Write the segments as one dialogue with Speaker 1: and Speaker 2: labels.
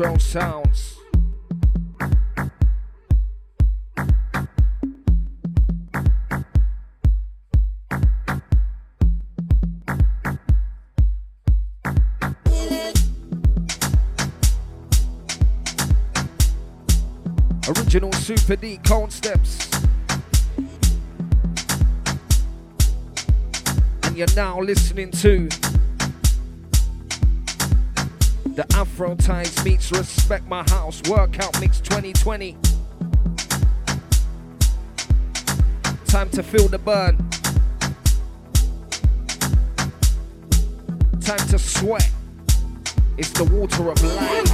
Speaker 1: Sounds. Original Super D Cone Steps. And you're now listening to the Afro Times meets Respect My House Workout Mix 2020. Time to feel the burn. Time to sweat. It's the water of life.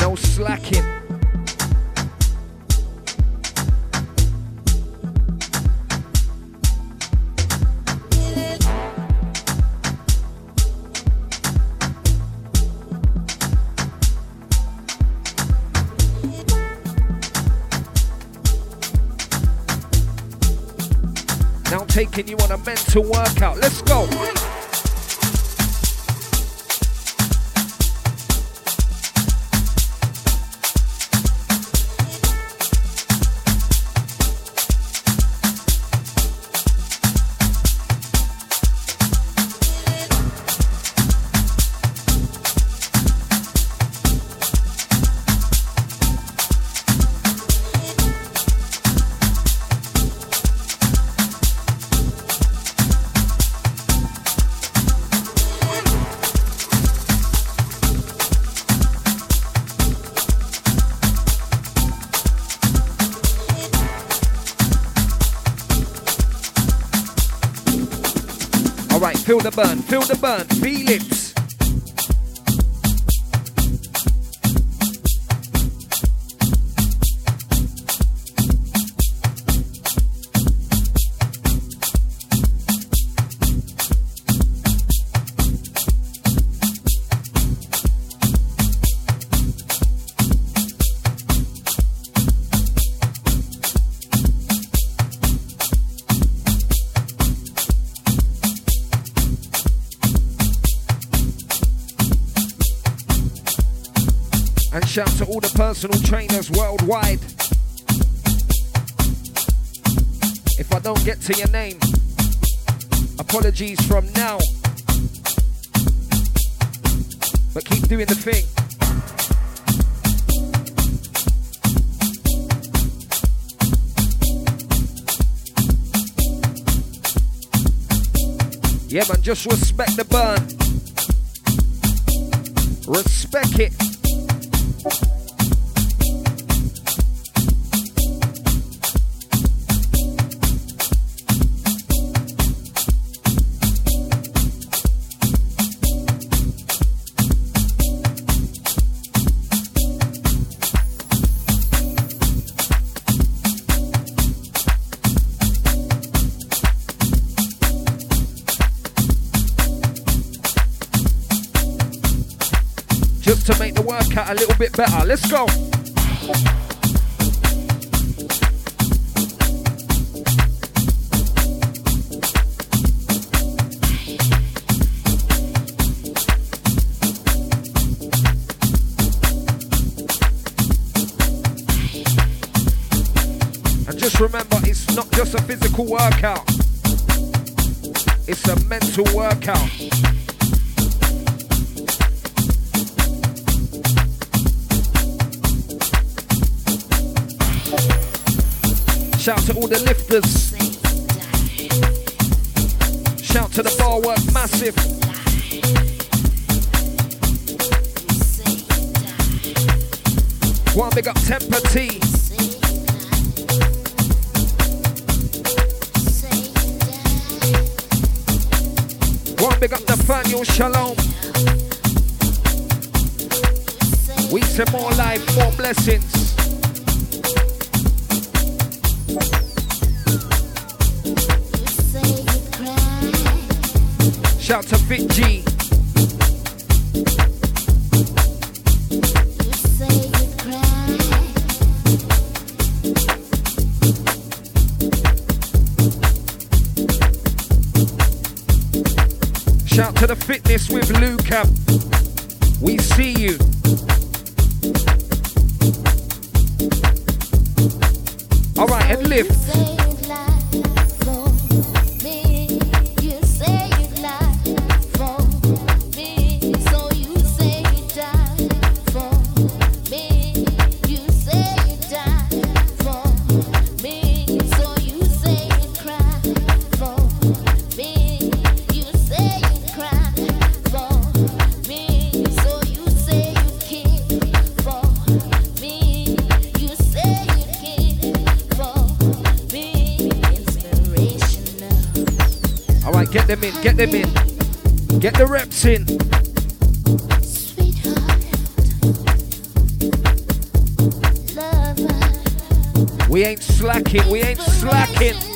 Speaker 1: No slacking. You on a mental workout. Let's go. Feel the burn, feel To your name, apologies from now. But keep doing the thing. Yeah, man, just respect the burn. Respect it. A little bit better. Let's go. And just remember, it's not just a physical workout. It's a mental workout. Shout to all the lifters. Shout to the bar work massive. One big up Tempa T. One big up Nathaniel Shalom. We say more life, more blessings. Shout to Fit G.
Speaker 2: Shout to the fitness with Luca. We see you. Reps in. We ain't slacking, we ain't slacking.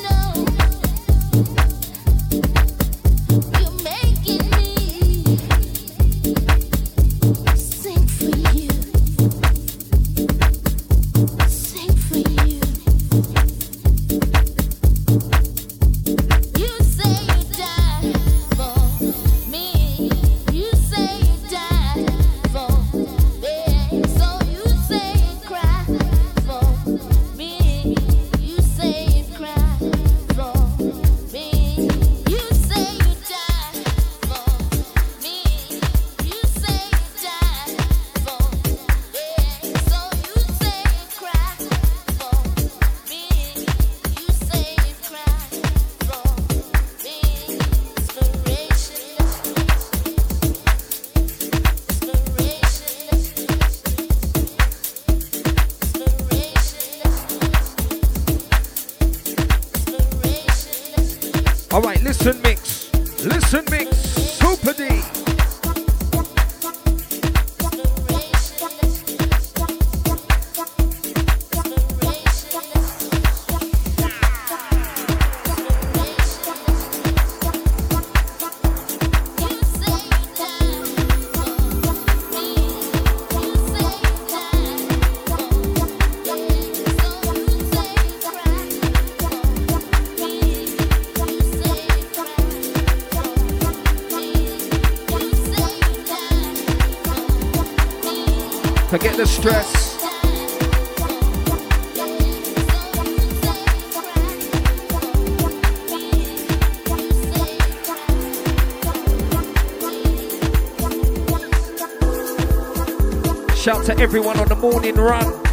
Speaker 2: Everyone on the morning run.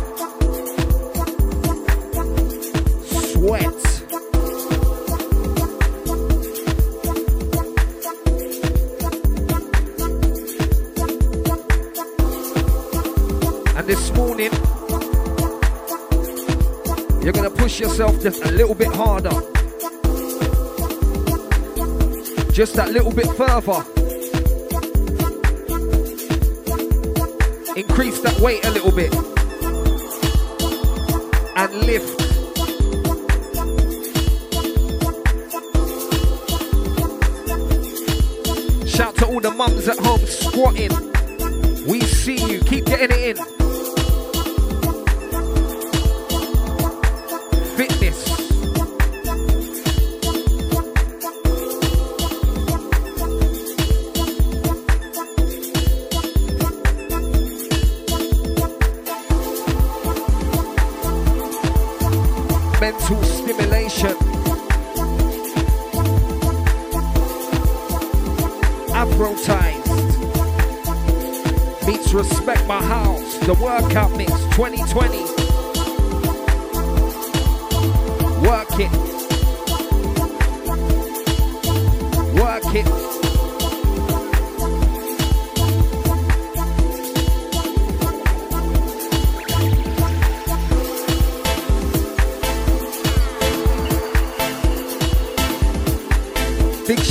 Speaker 2: Just a little bit harder. Just that little bit further. increase that weight a little bit and lift. Shout to all the mums at home squatting. We see you. Keep getting it in. Big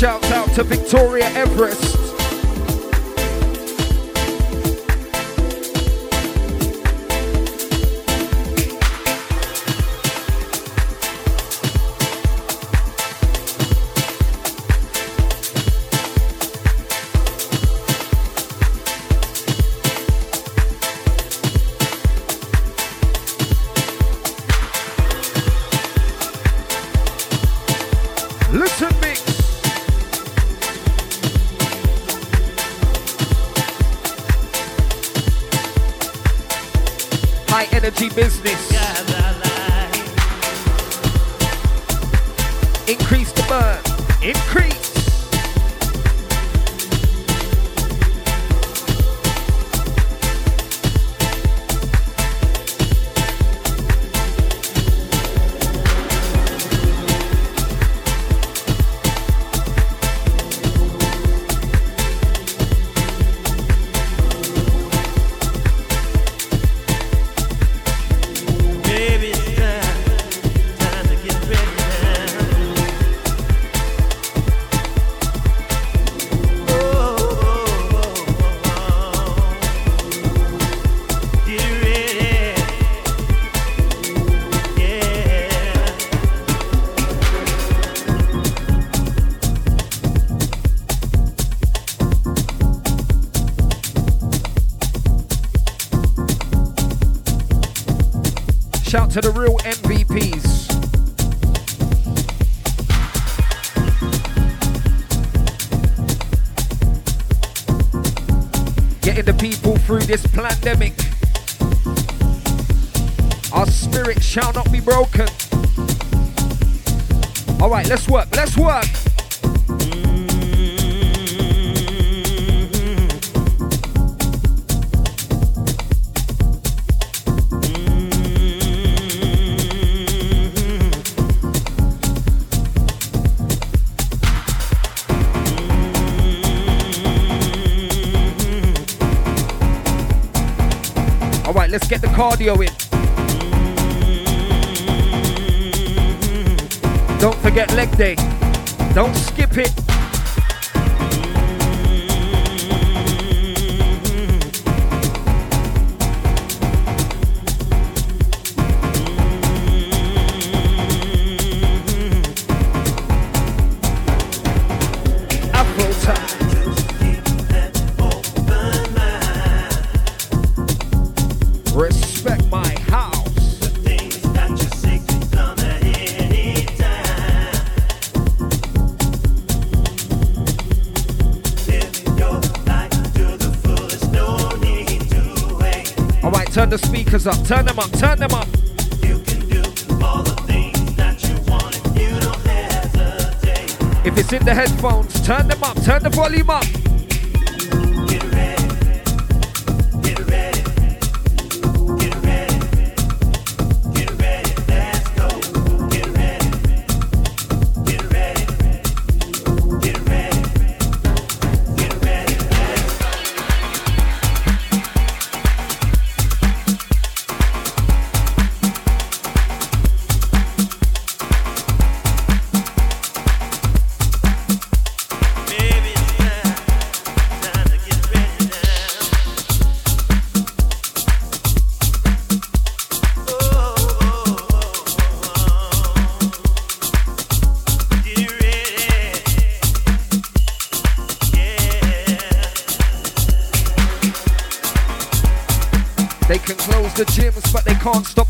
Speaker 2: shout out to Victoria Everest.
Speaker 1: To the real MVPs. Getting the people through this pandemic. Our spirit shall not be broken. All right, let's work, let's work. Let's get the cardio in. Don't forget leg day. Don't skip it. Speakers up, turn them up, turn them up. If it's in the headphones, turn them up, turn the volume up.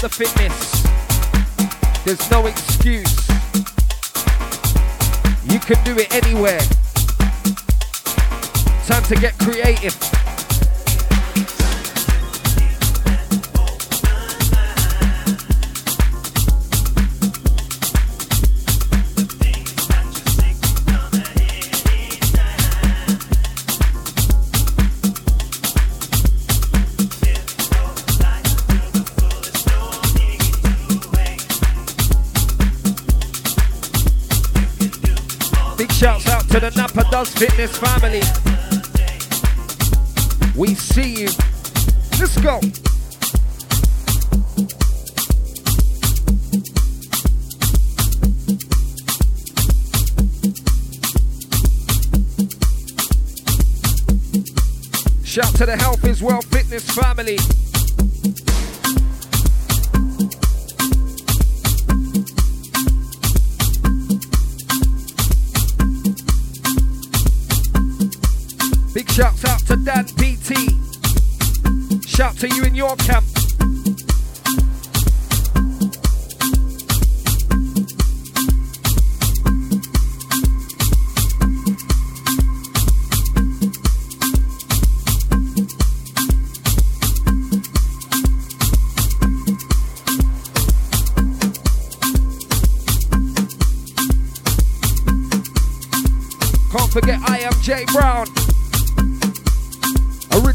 Speaker 1: The fitness.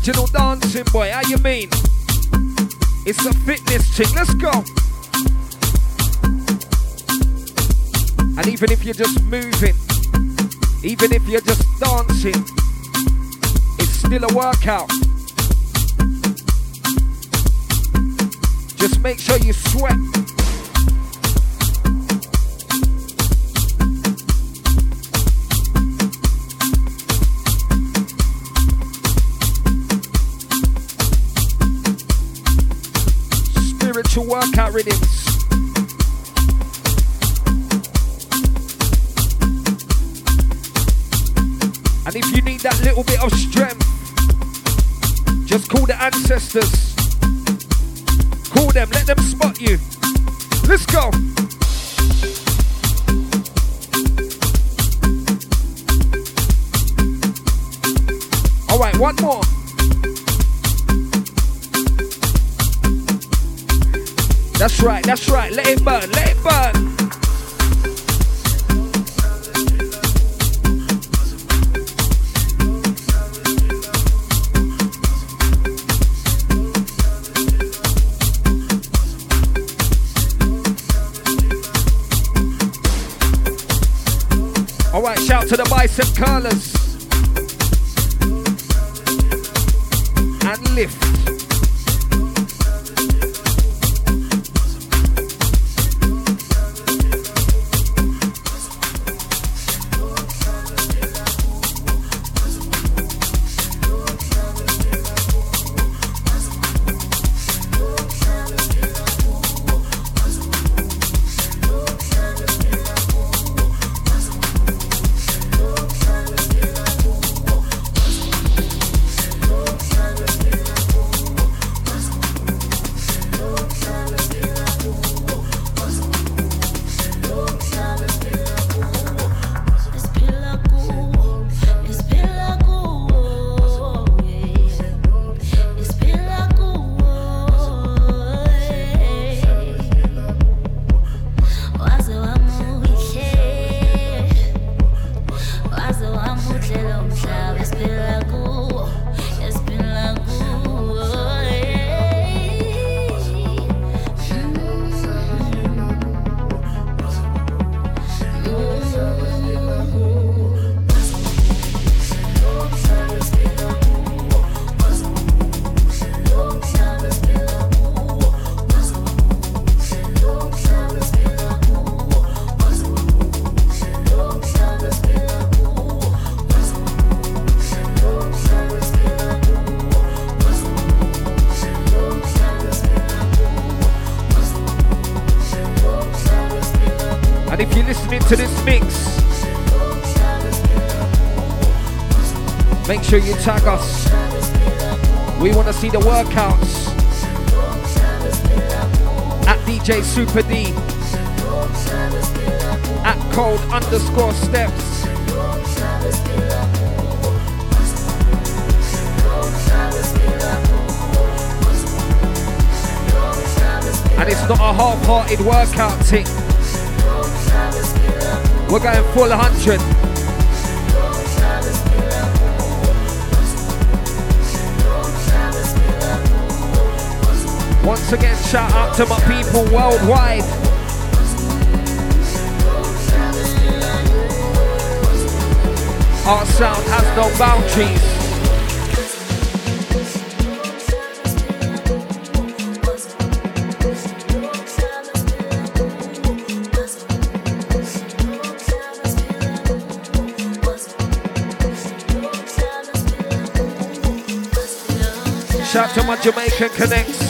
Speaker 2: Original dancing boy, how you mean? It's a fitness thing, let's go. And even if you're just moving, even if you're just dancing, it's still a workout. Just make sure you sweat. Rhythms. And if you need that little bit of strength, just call the ancestors. Call them, let them spot you. Let's go. That's right, that's right. Let it burn, let it burn. All right, shout to the bicep curlers. Sure you tag us. We want to see the workouts at DJ Super D at cold underscore steps. And it's not a half-hearted workout tick. We're going full 100. Once again, shout out to my people worldwide. Our sound has no boundaries. Shout to my Jamaican connects.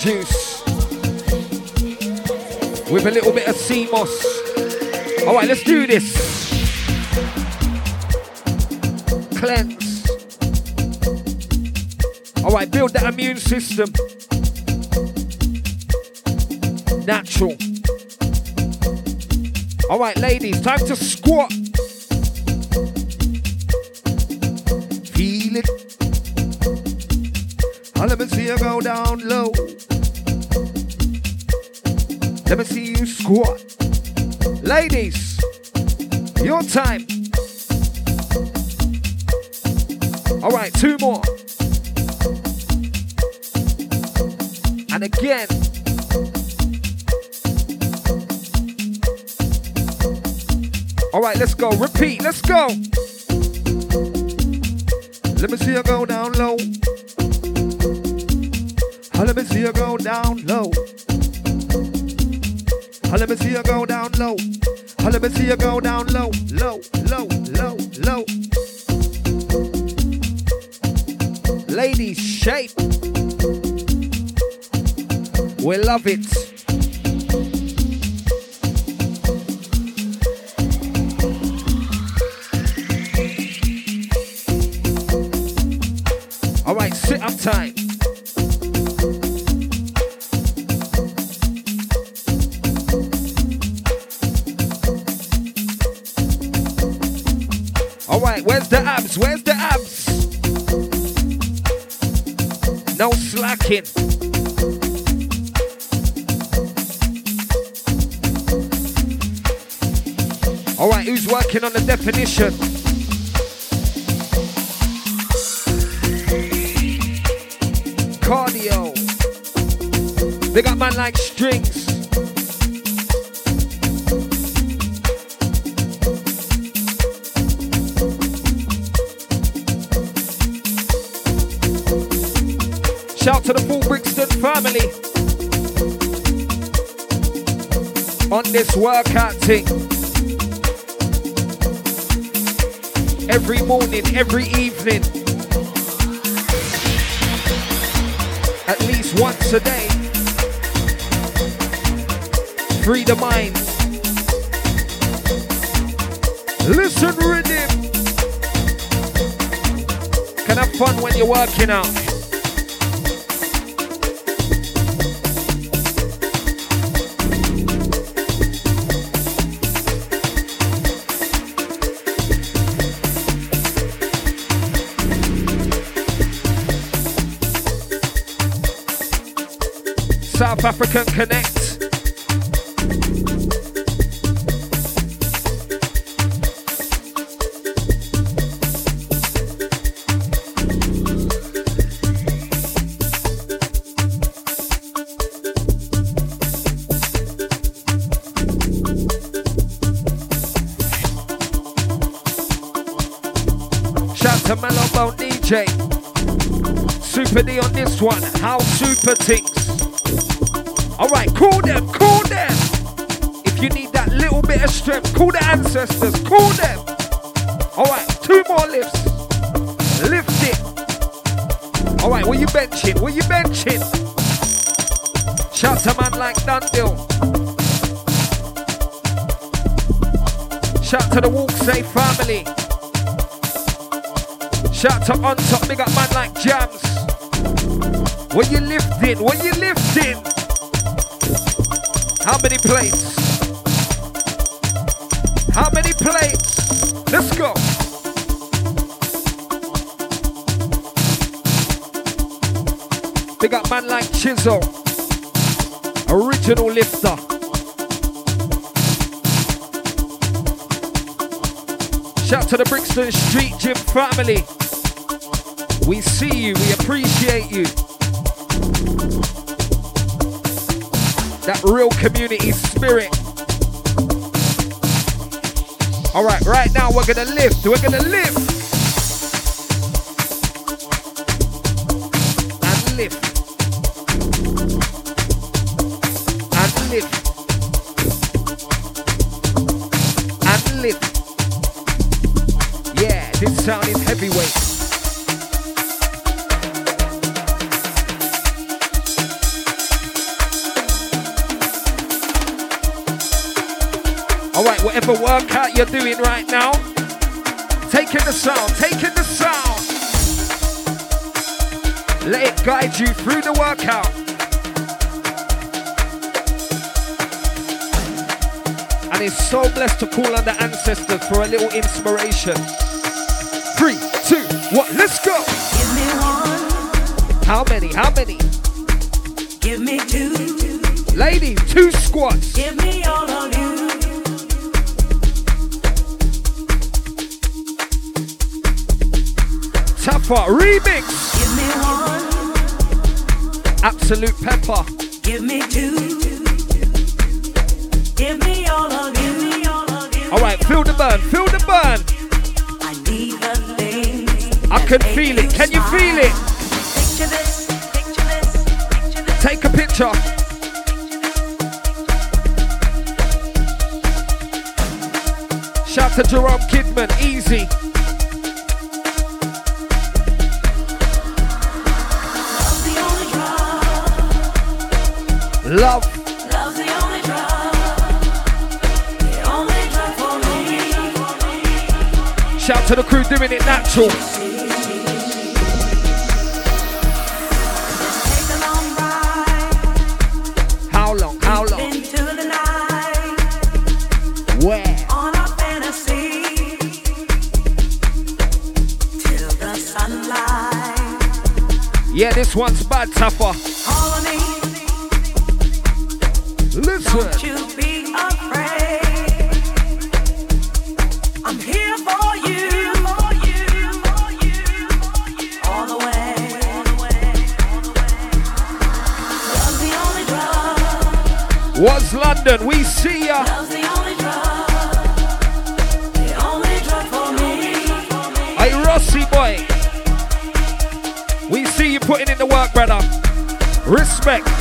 Speaker 2: Juice with a little bit of sea moss. All right, let's do this. Cleanse. All right, build that immune system.
Speaker 1: Natural. All right, ladies, time to squat. And again. All right, let's go. Repeat. Let's go. Let me see you go down low. Let me see you go down low. Let me see you go down low. Let me see you go down low, low, low, low, low. Ladies, shape. We love it. All right, sit up time. All right, where's the abs? Where's the abs? No slacking. On the definition? Cardio. They got man like strings. Shout to the full Brixton family on this workout thing. Every morning, every evening, at least once a day. Free the mind. Listen, rhythm. Can have fun when you're working out. South African Connect. Shout to Mellow Bone DJ. Super D on this one. How super tinks. On top, big up man like Jams. What you lifting? What you lifting? How many plates? How many plates? Let's go. Big up man like Chisel. Original lifter. Shout to the Brixton Street Gym family. We see you, we appreciate you. That real community spirit. All right, right now we're gonna lift. We're gonna lift and lift and lift and lift. Yeah, this sound is heavyweight. Whatever workout you're doing right now, take in the sound, take in the sound. Let it guide you through the workout. And it's so blessed to call on the ancestors for a little inspiration. Three, two, one, let's go.
Speaker 2: Give me one.
Speaker 1: How many? How many?
Speaker 2: Give me two.
Speaker 1: Ladies, two squats.
Speaker 2: Give me all of
Speaker 1: Tougher remix.
Speaker 2: Give me one.
Speaker 1: Absolute pepper.
Speaker 2: Give me two. Give me all of you. All of you.
Speaker 1: All right, feel the burn. Feel the burn.
Speaker 2: I need the things
Speaker 1: I can feel it. Can you feel it?
Speaker 2: Picture this. Picture this. Picture this.
Speaker 1: Take a picture. Shout to Jerome Kidman. Easy. Love.
Speaker 2: Love's the only drug. The only drug for me.
Speaker 1: Shout to the crew doing it natural.
Speaker 2: Let's take a long ride
Speaker 1: How long? How long?
Speaker 2: into the night
Speaker 1: Where?
Speaker 2: on our fantasy till the sunlight.
Speaker 1: Yeah, this one's bad, tougher.
Speaker 2: Was the way all the way all the way You're the only drug
Speaker 1: Was London? We see ya.
Speaker 2: Love's the only drug. The only drug for me.
Speaker 1: Hey, Rossi boy. We see you putting in the work, brother. Respect.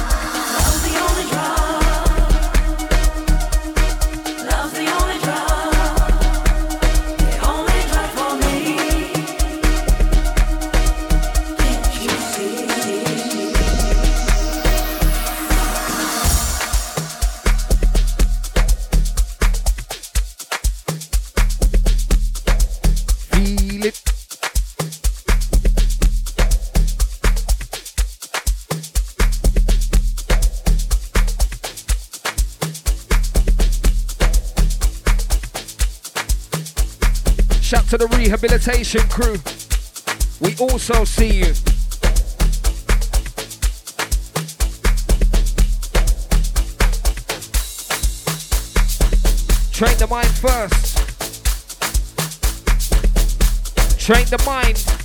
Speaker 1: Rehabilitation crew. We also see you. Train the mind first. Train the mind.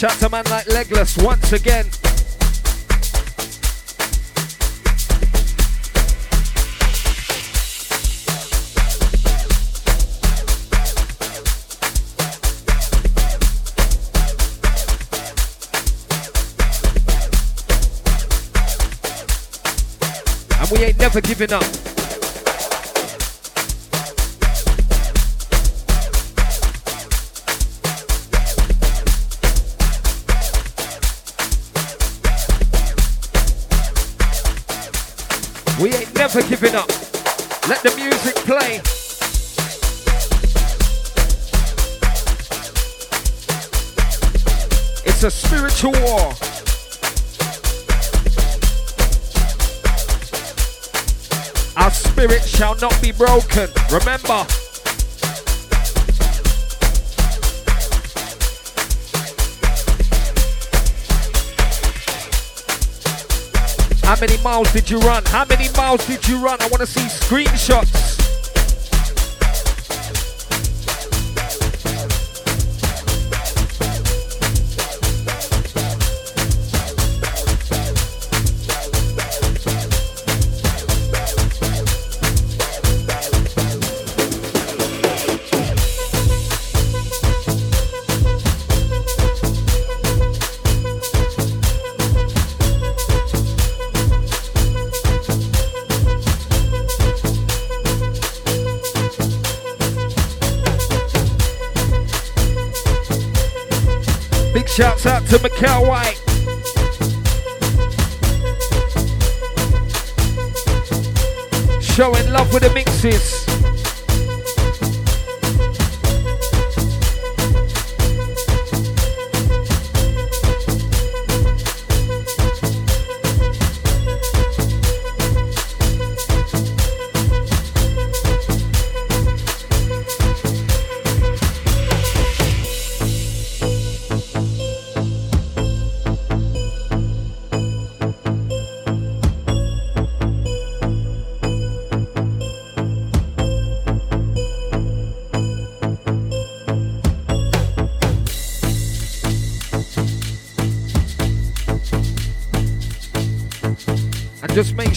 Speaker 1: Shout to man like Legless once again. And we ain't never giving up. Never giving up. Let the music play. It's a spiritual war. Our spirit shall not be broken. Remember. How many miles did you run? How many miles did you run? I want to see screenshots. To Mikkel White. showing love with the mixes.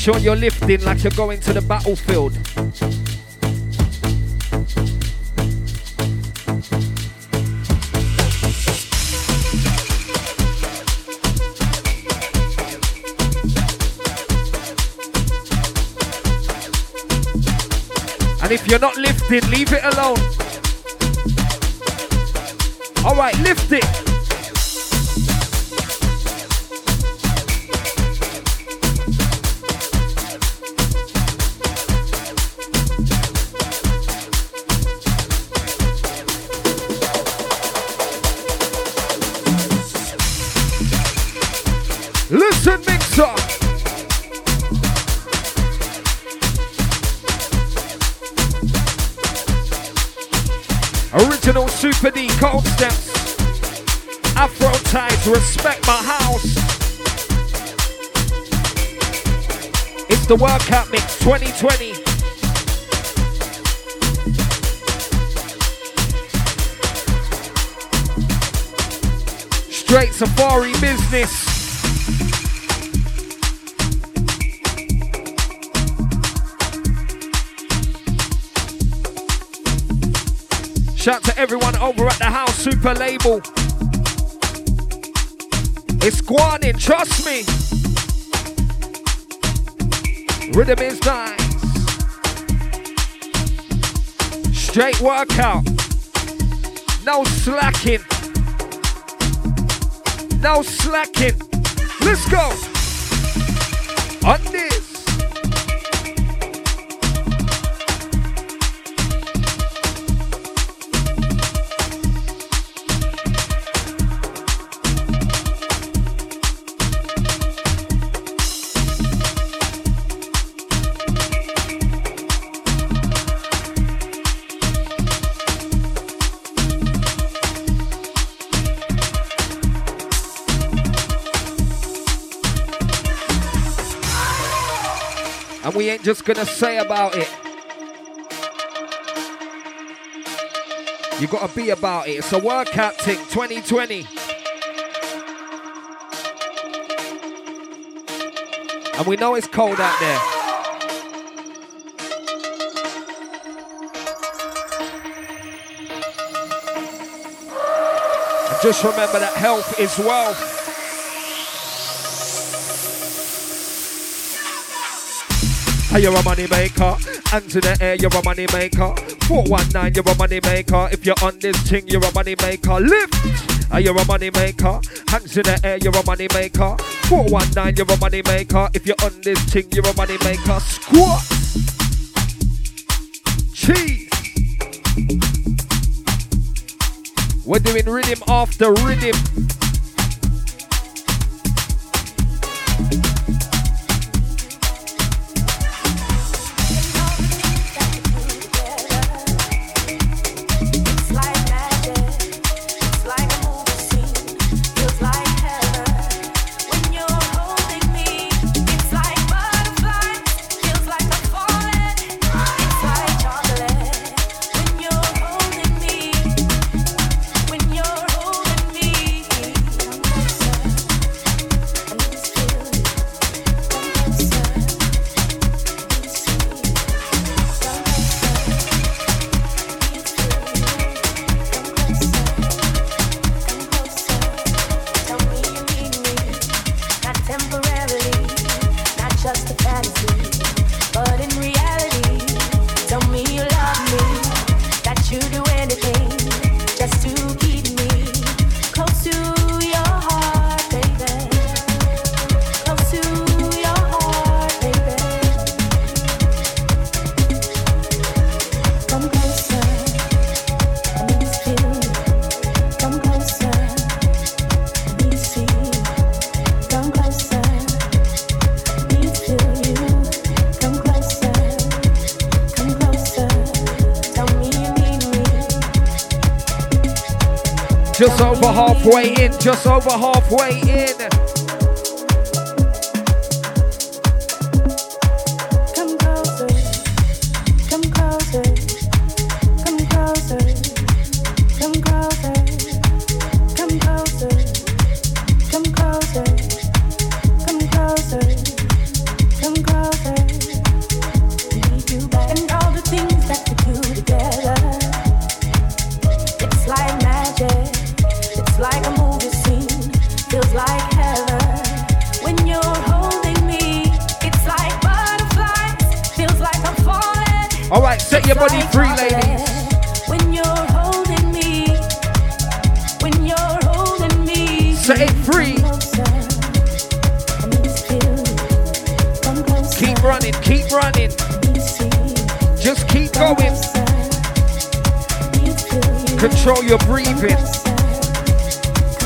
Speaker 1: Sure you're lifting like you're going to the battlefield. And if you're not lifting, leave it alone. All right, lift it. The workout mix 2020. Straight safari business. Shout to everyone over at the house super label. It's squatting, trust me. Rhythm is nice. Straight workout. No slacking. No slacking. Let's go. On this. We ain't just gonna say about it. You gotta be about it. It's a workout thing 2020. And we know it's cold out there. And just remember that health is wealth. You're a money maker. Hands in the eh, air, you're a money maker. 419, you're a money maker. If you're on this thing, you're a money maker. Lift. You're a money maker. Hands in the eh, air, you're a money maker. 419, you're a money maker. If you're on this thing, you're a money maker. Squat. Cheese. We're doing rhythm after rhythm. Just over halfway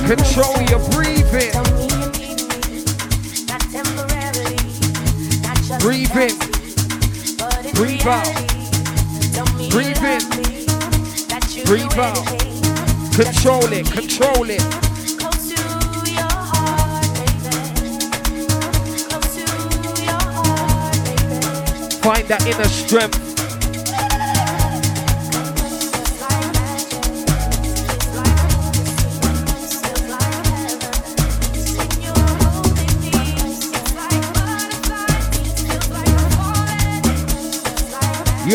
Speaker 1: Control your breathing. Breathe in. Breathe out. Breathe in. Breathe out. Control it. Control it. Find that inner strength.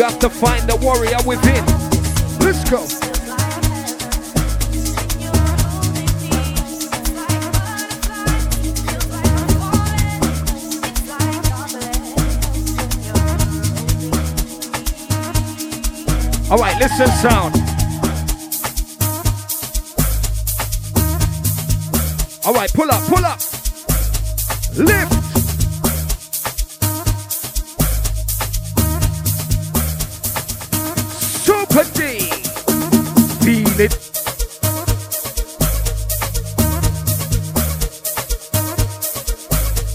Speaker 1: You have to find the warrior within. Let's go. All right, listen sound.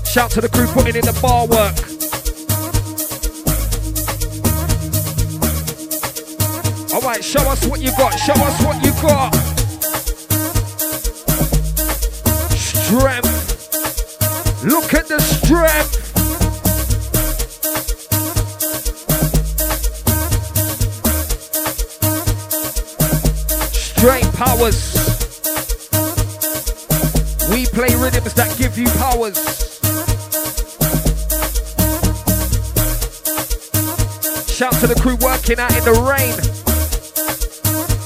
Speaker 1: Shout to the crew putting in the bar work. Alright, show us what you got, show us what you got. Strength. Look at the strength. Straight powers. We play rhythms that give you powers. Working out in the rain.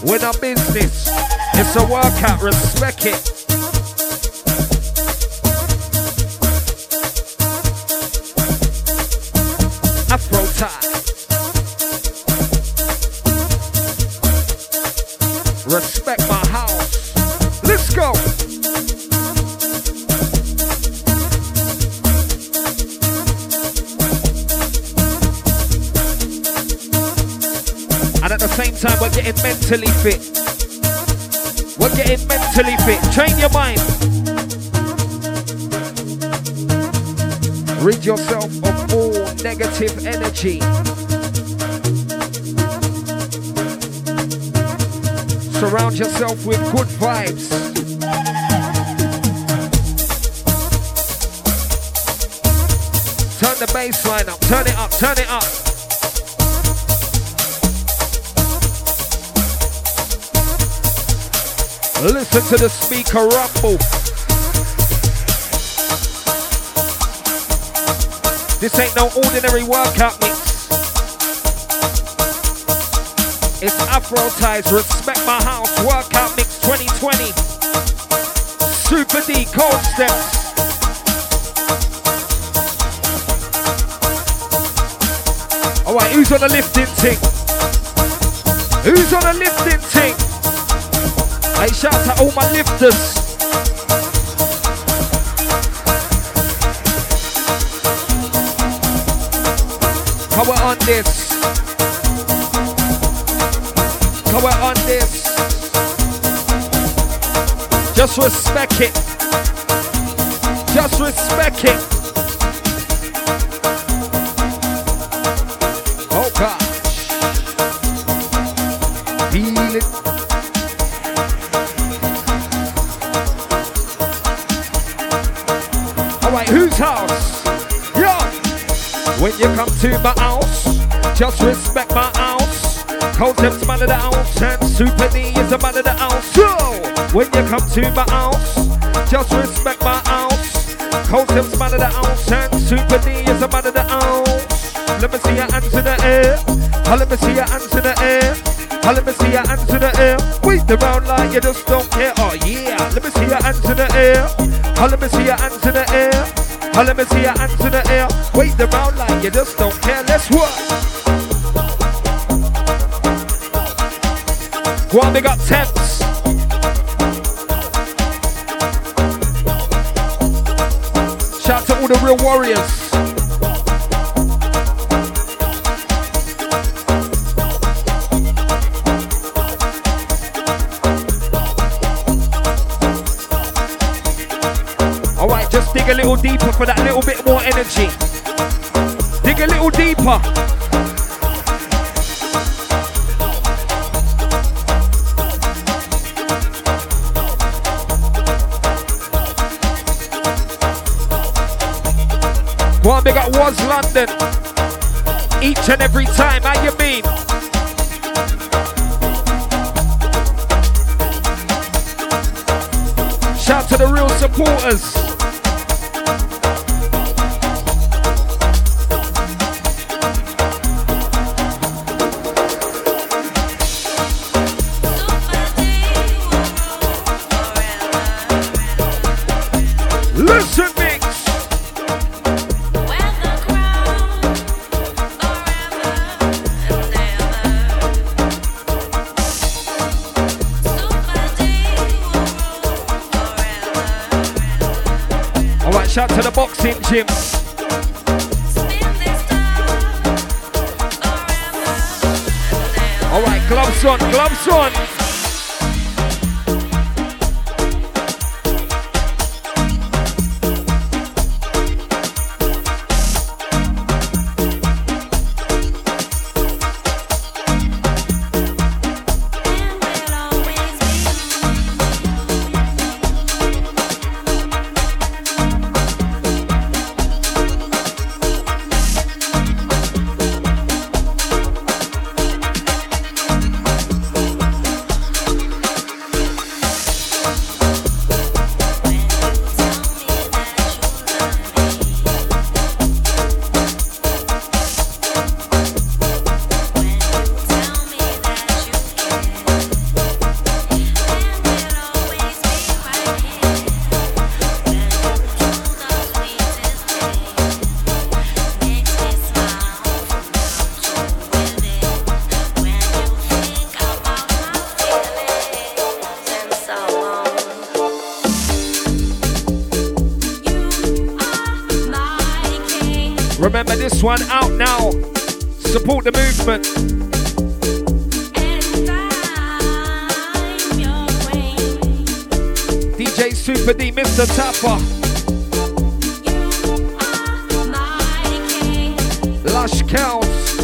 Speaker 1: When I'm business, it's a workout, respect it. Getting mentally fit. We're getting mentally fit. Train your mind. Rid yourself of all negative energy. Surround yourself with good vibes. Turn the bass line up, turn it up, turn it up. Listen to the speaker rumble. This ain't no ordinary workout mix. It's Afro Ties, Respect My House Workout Mix 2020. Super D Cold Steps. Alright, who's on the lifting thing? Who's on the lifting thing? I shout to all my lifters. Power on this. Power on this. Just respect it. Just respect it.
Speaker 2: You come to my house, just respect my house. Concept's man of the house, and Super D is the man of the house. So, when you come to my house, just respect my house. Concept's man of the house, and Super D is the man of the house. Let me see your hands in the air. Oh, let me see your hands in the air. Oh, let me see your hands in the air. Wait around like you just don't care. Oh yeah. Let me see your hands in the air. Oh, let me see your hands in the air. Oh, let me see your hands in the air. Wait around like you just don't care. Let's work. Go big up temps. Shout out to all the real warriors. Deeper for that little bit more energy. Dig a little deeper. Go on, big up was London. Each and every time, how you mean? Shout to the real supporters. On, gloves one out now. Support the movement. DJ Super D, Mr. Tapper, Lush Counts.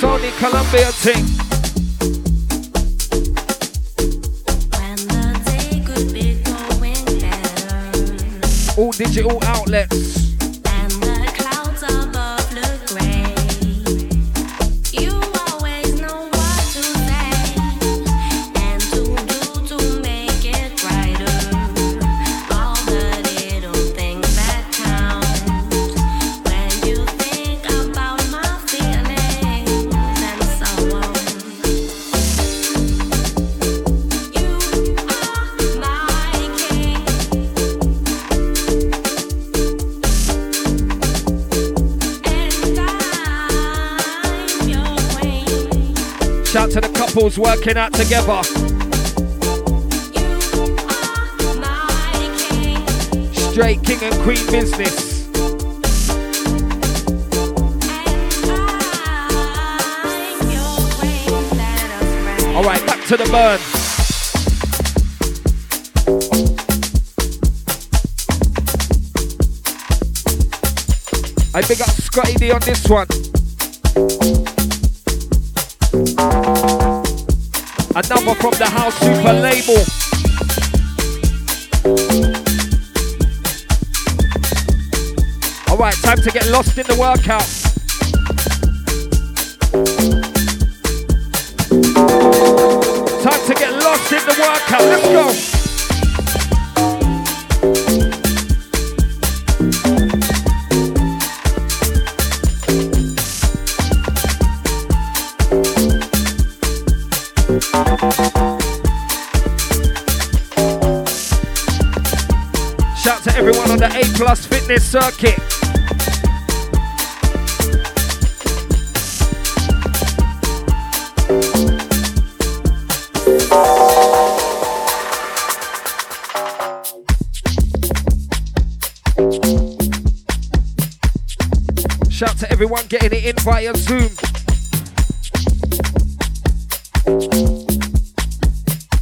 Speaker 2: Sony Columbia Ting. Digital outlets. Working out together. Straight king and queen business. All right, back to the burn. I big up Scotty D on this one.
Speaker 1: Another from the House Super label. Alright, time to get lost in the workout. Time to get lost in the workout. Let's go. Fitness Circuit. Shout to everyone getting it in via Zoom.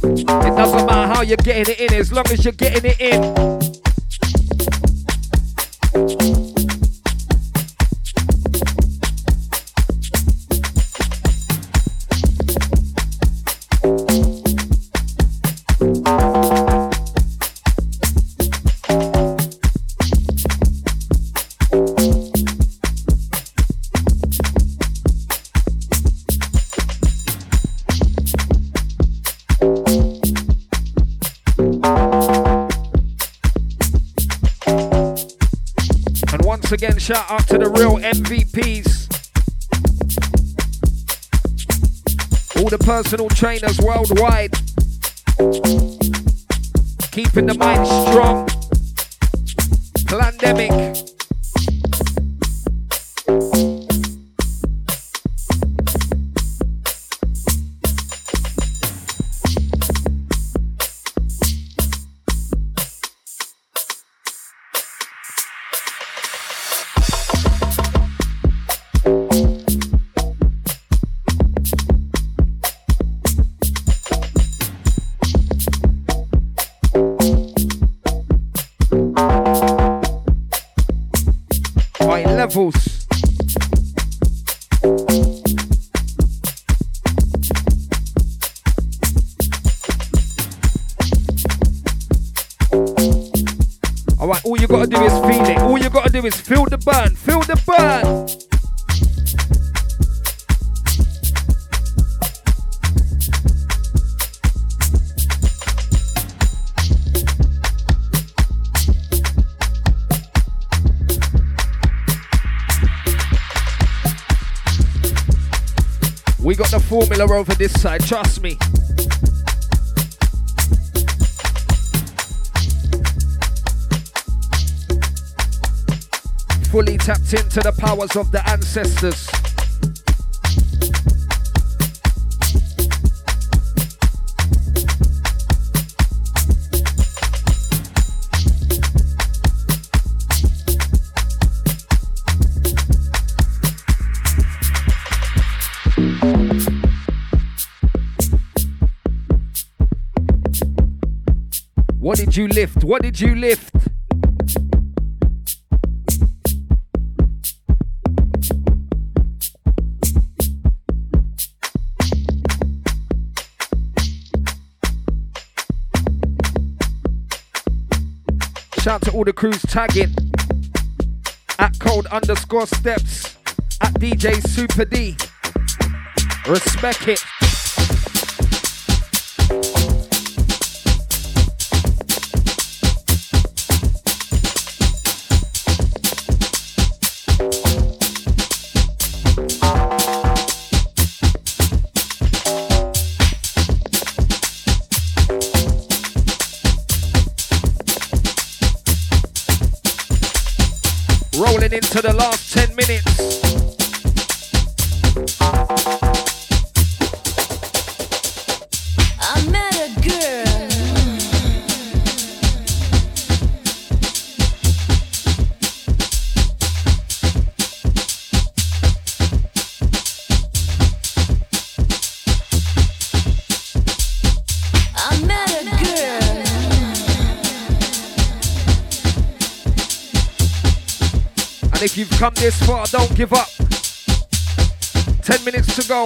Speaker 1: It doesn't matter how you're getting it in, as long as you're getting it in. Shout out to the real MVPs. All the personal trainers worldwide. Keeping the mind strong. Pandemic. Formula over this side, trust me. Fully tapped into the powers of the ancestors. You lift? What did you lift? Shout to all the crews tagging at cold underscore steps at DJ Super D. Respect it. Into the last 10 minutes. Come this far, don't give up. 10 minutes to go.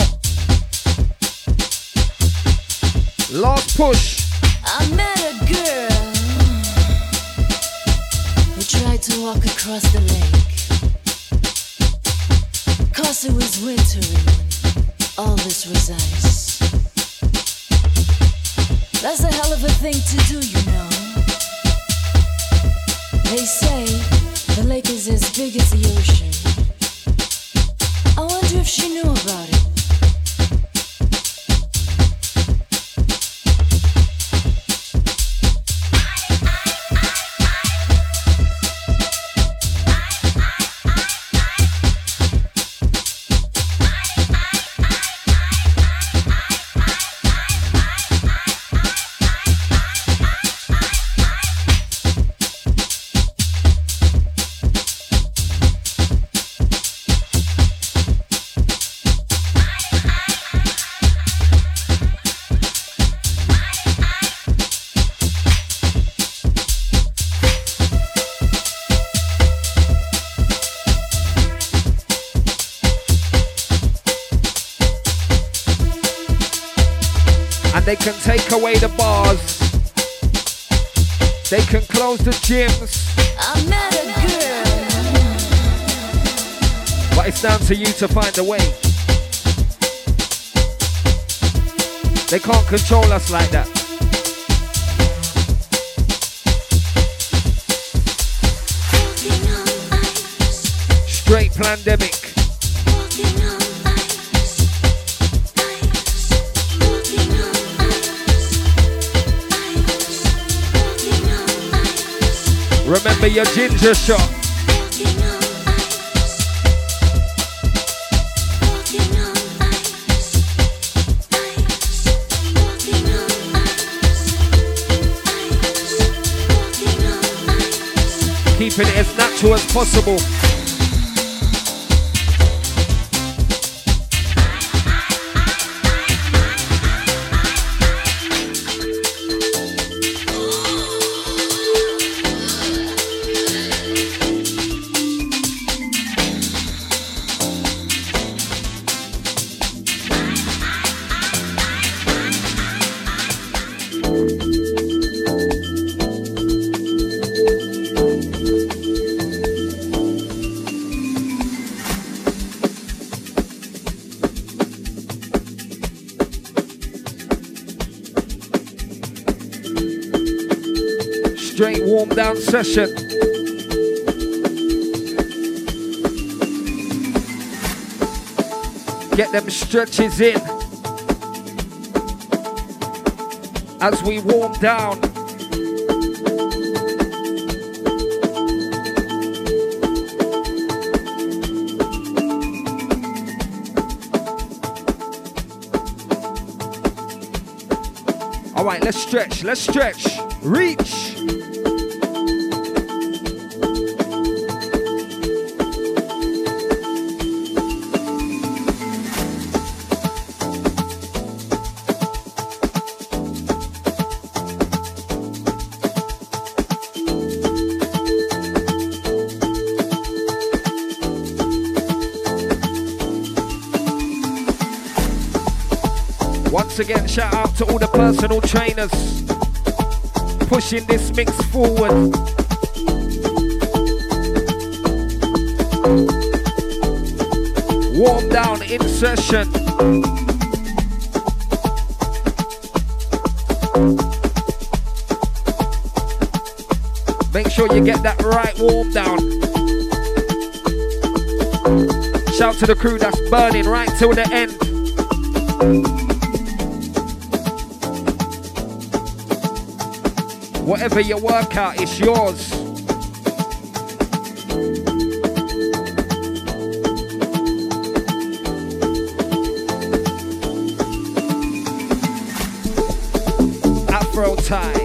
Speaker 1: Last push. Gyms.
Speaker 3: I met a
Speaker 1: girl. But it's down to you to find a way. They can't control us like that. Straight pandemic. Remember your ginger shot. Keeping it as natural as possible. Down session. Get them stretches in as we warm down. All right, let's stretch, let's stretch, reach. Personal trainers pushing this mix forward. Warm down in session. Make sure you get that right warm down. Shout to the crew that's burning right till the end. Whatever you work out, it's yours. Afro time.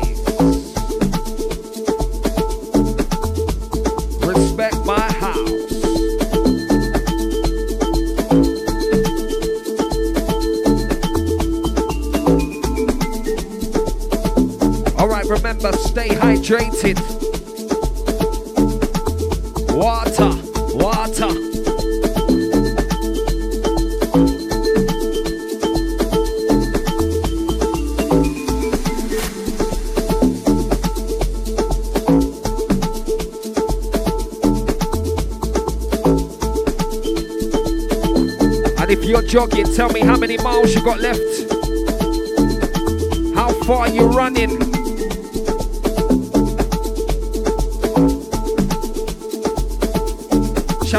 Speaker 1: it. Water, water. And if you're jogging, tell me how many miles you got left. How far you running?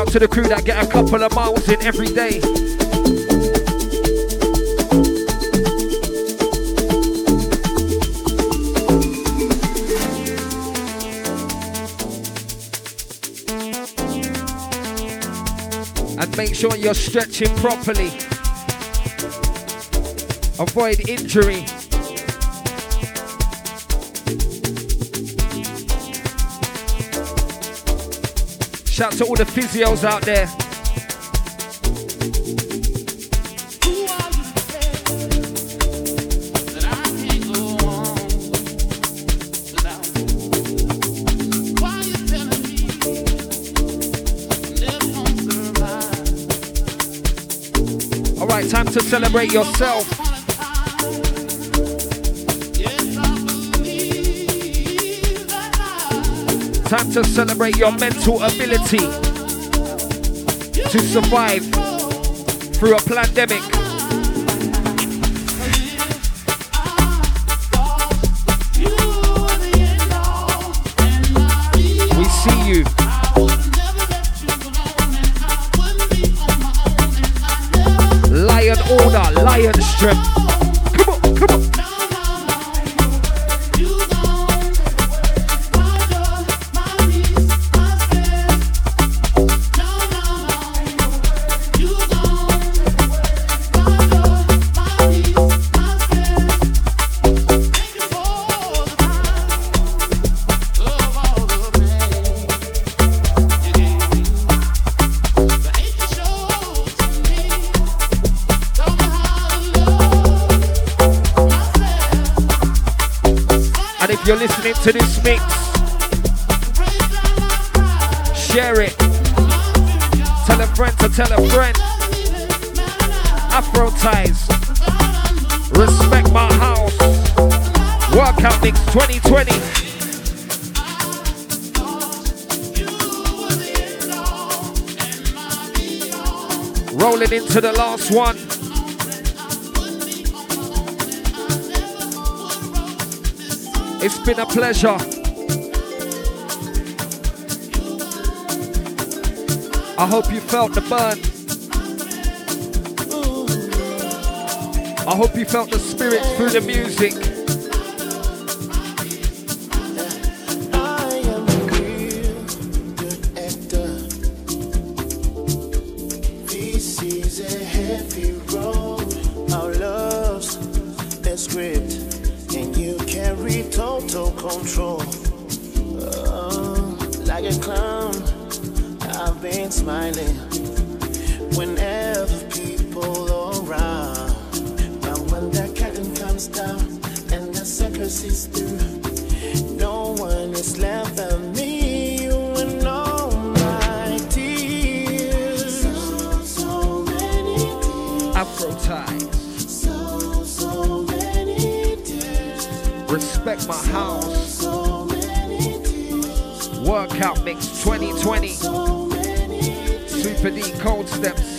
Speaker 1: To the crew that get a couple of miles in every day. And make sure you're stretching properly. Avoid injury. Shout to all the physios out there. All right, time to celebrate yourself. Time to celebrate your mental ability to survive through a pandemic. We see you. Lion order, lion strength. If to this mix, share it. Tell a friend to tell a friend. Afro ties. Respect my house. Workout mix 2020. Rolling into the last one. It's been a pleasure. I hope you felt the burn. I hope you felt the spirit through the music.
Speaker 4: Road. Our love's script, and you carry total control. Oh, like a clown, I've been smiling whenever people around. But when the curtain comes down and the circus is through. No one is left but me, you and all my tears. So, so many tears.
Speaker 1: Afro ties. Respect my house. Workout mix 2020.
Speaker 4: So many tears.
Speaker 1: Super D Cold Steps.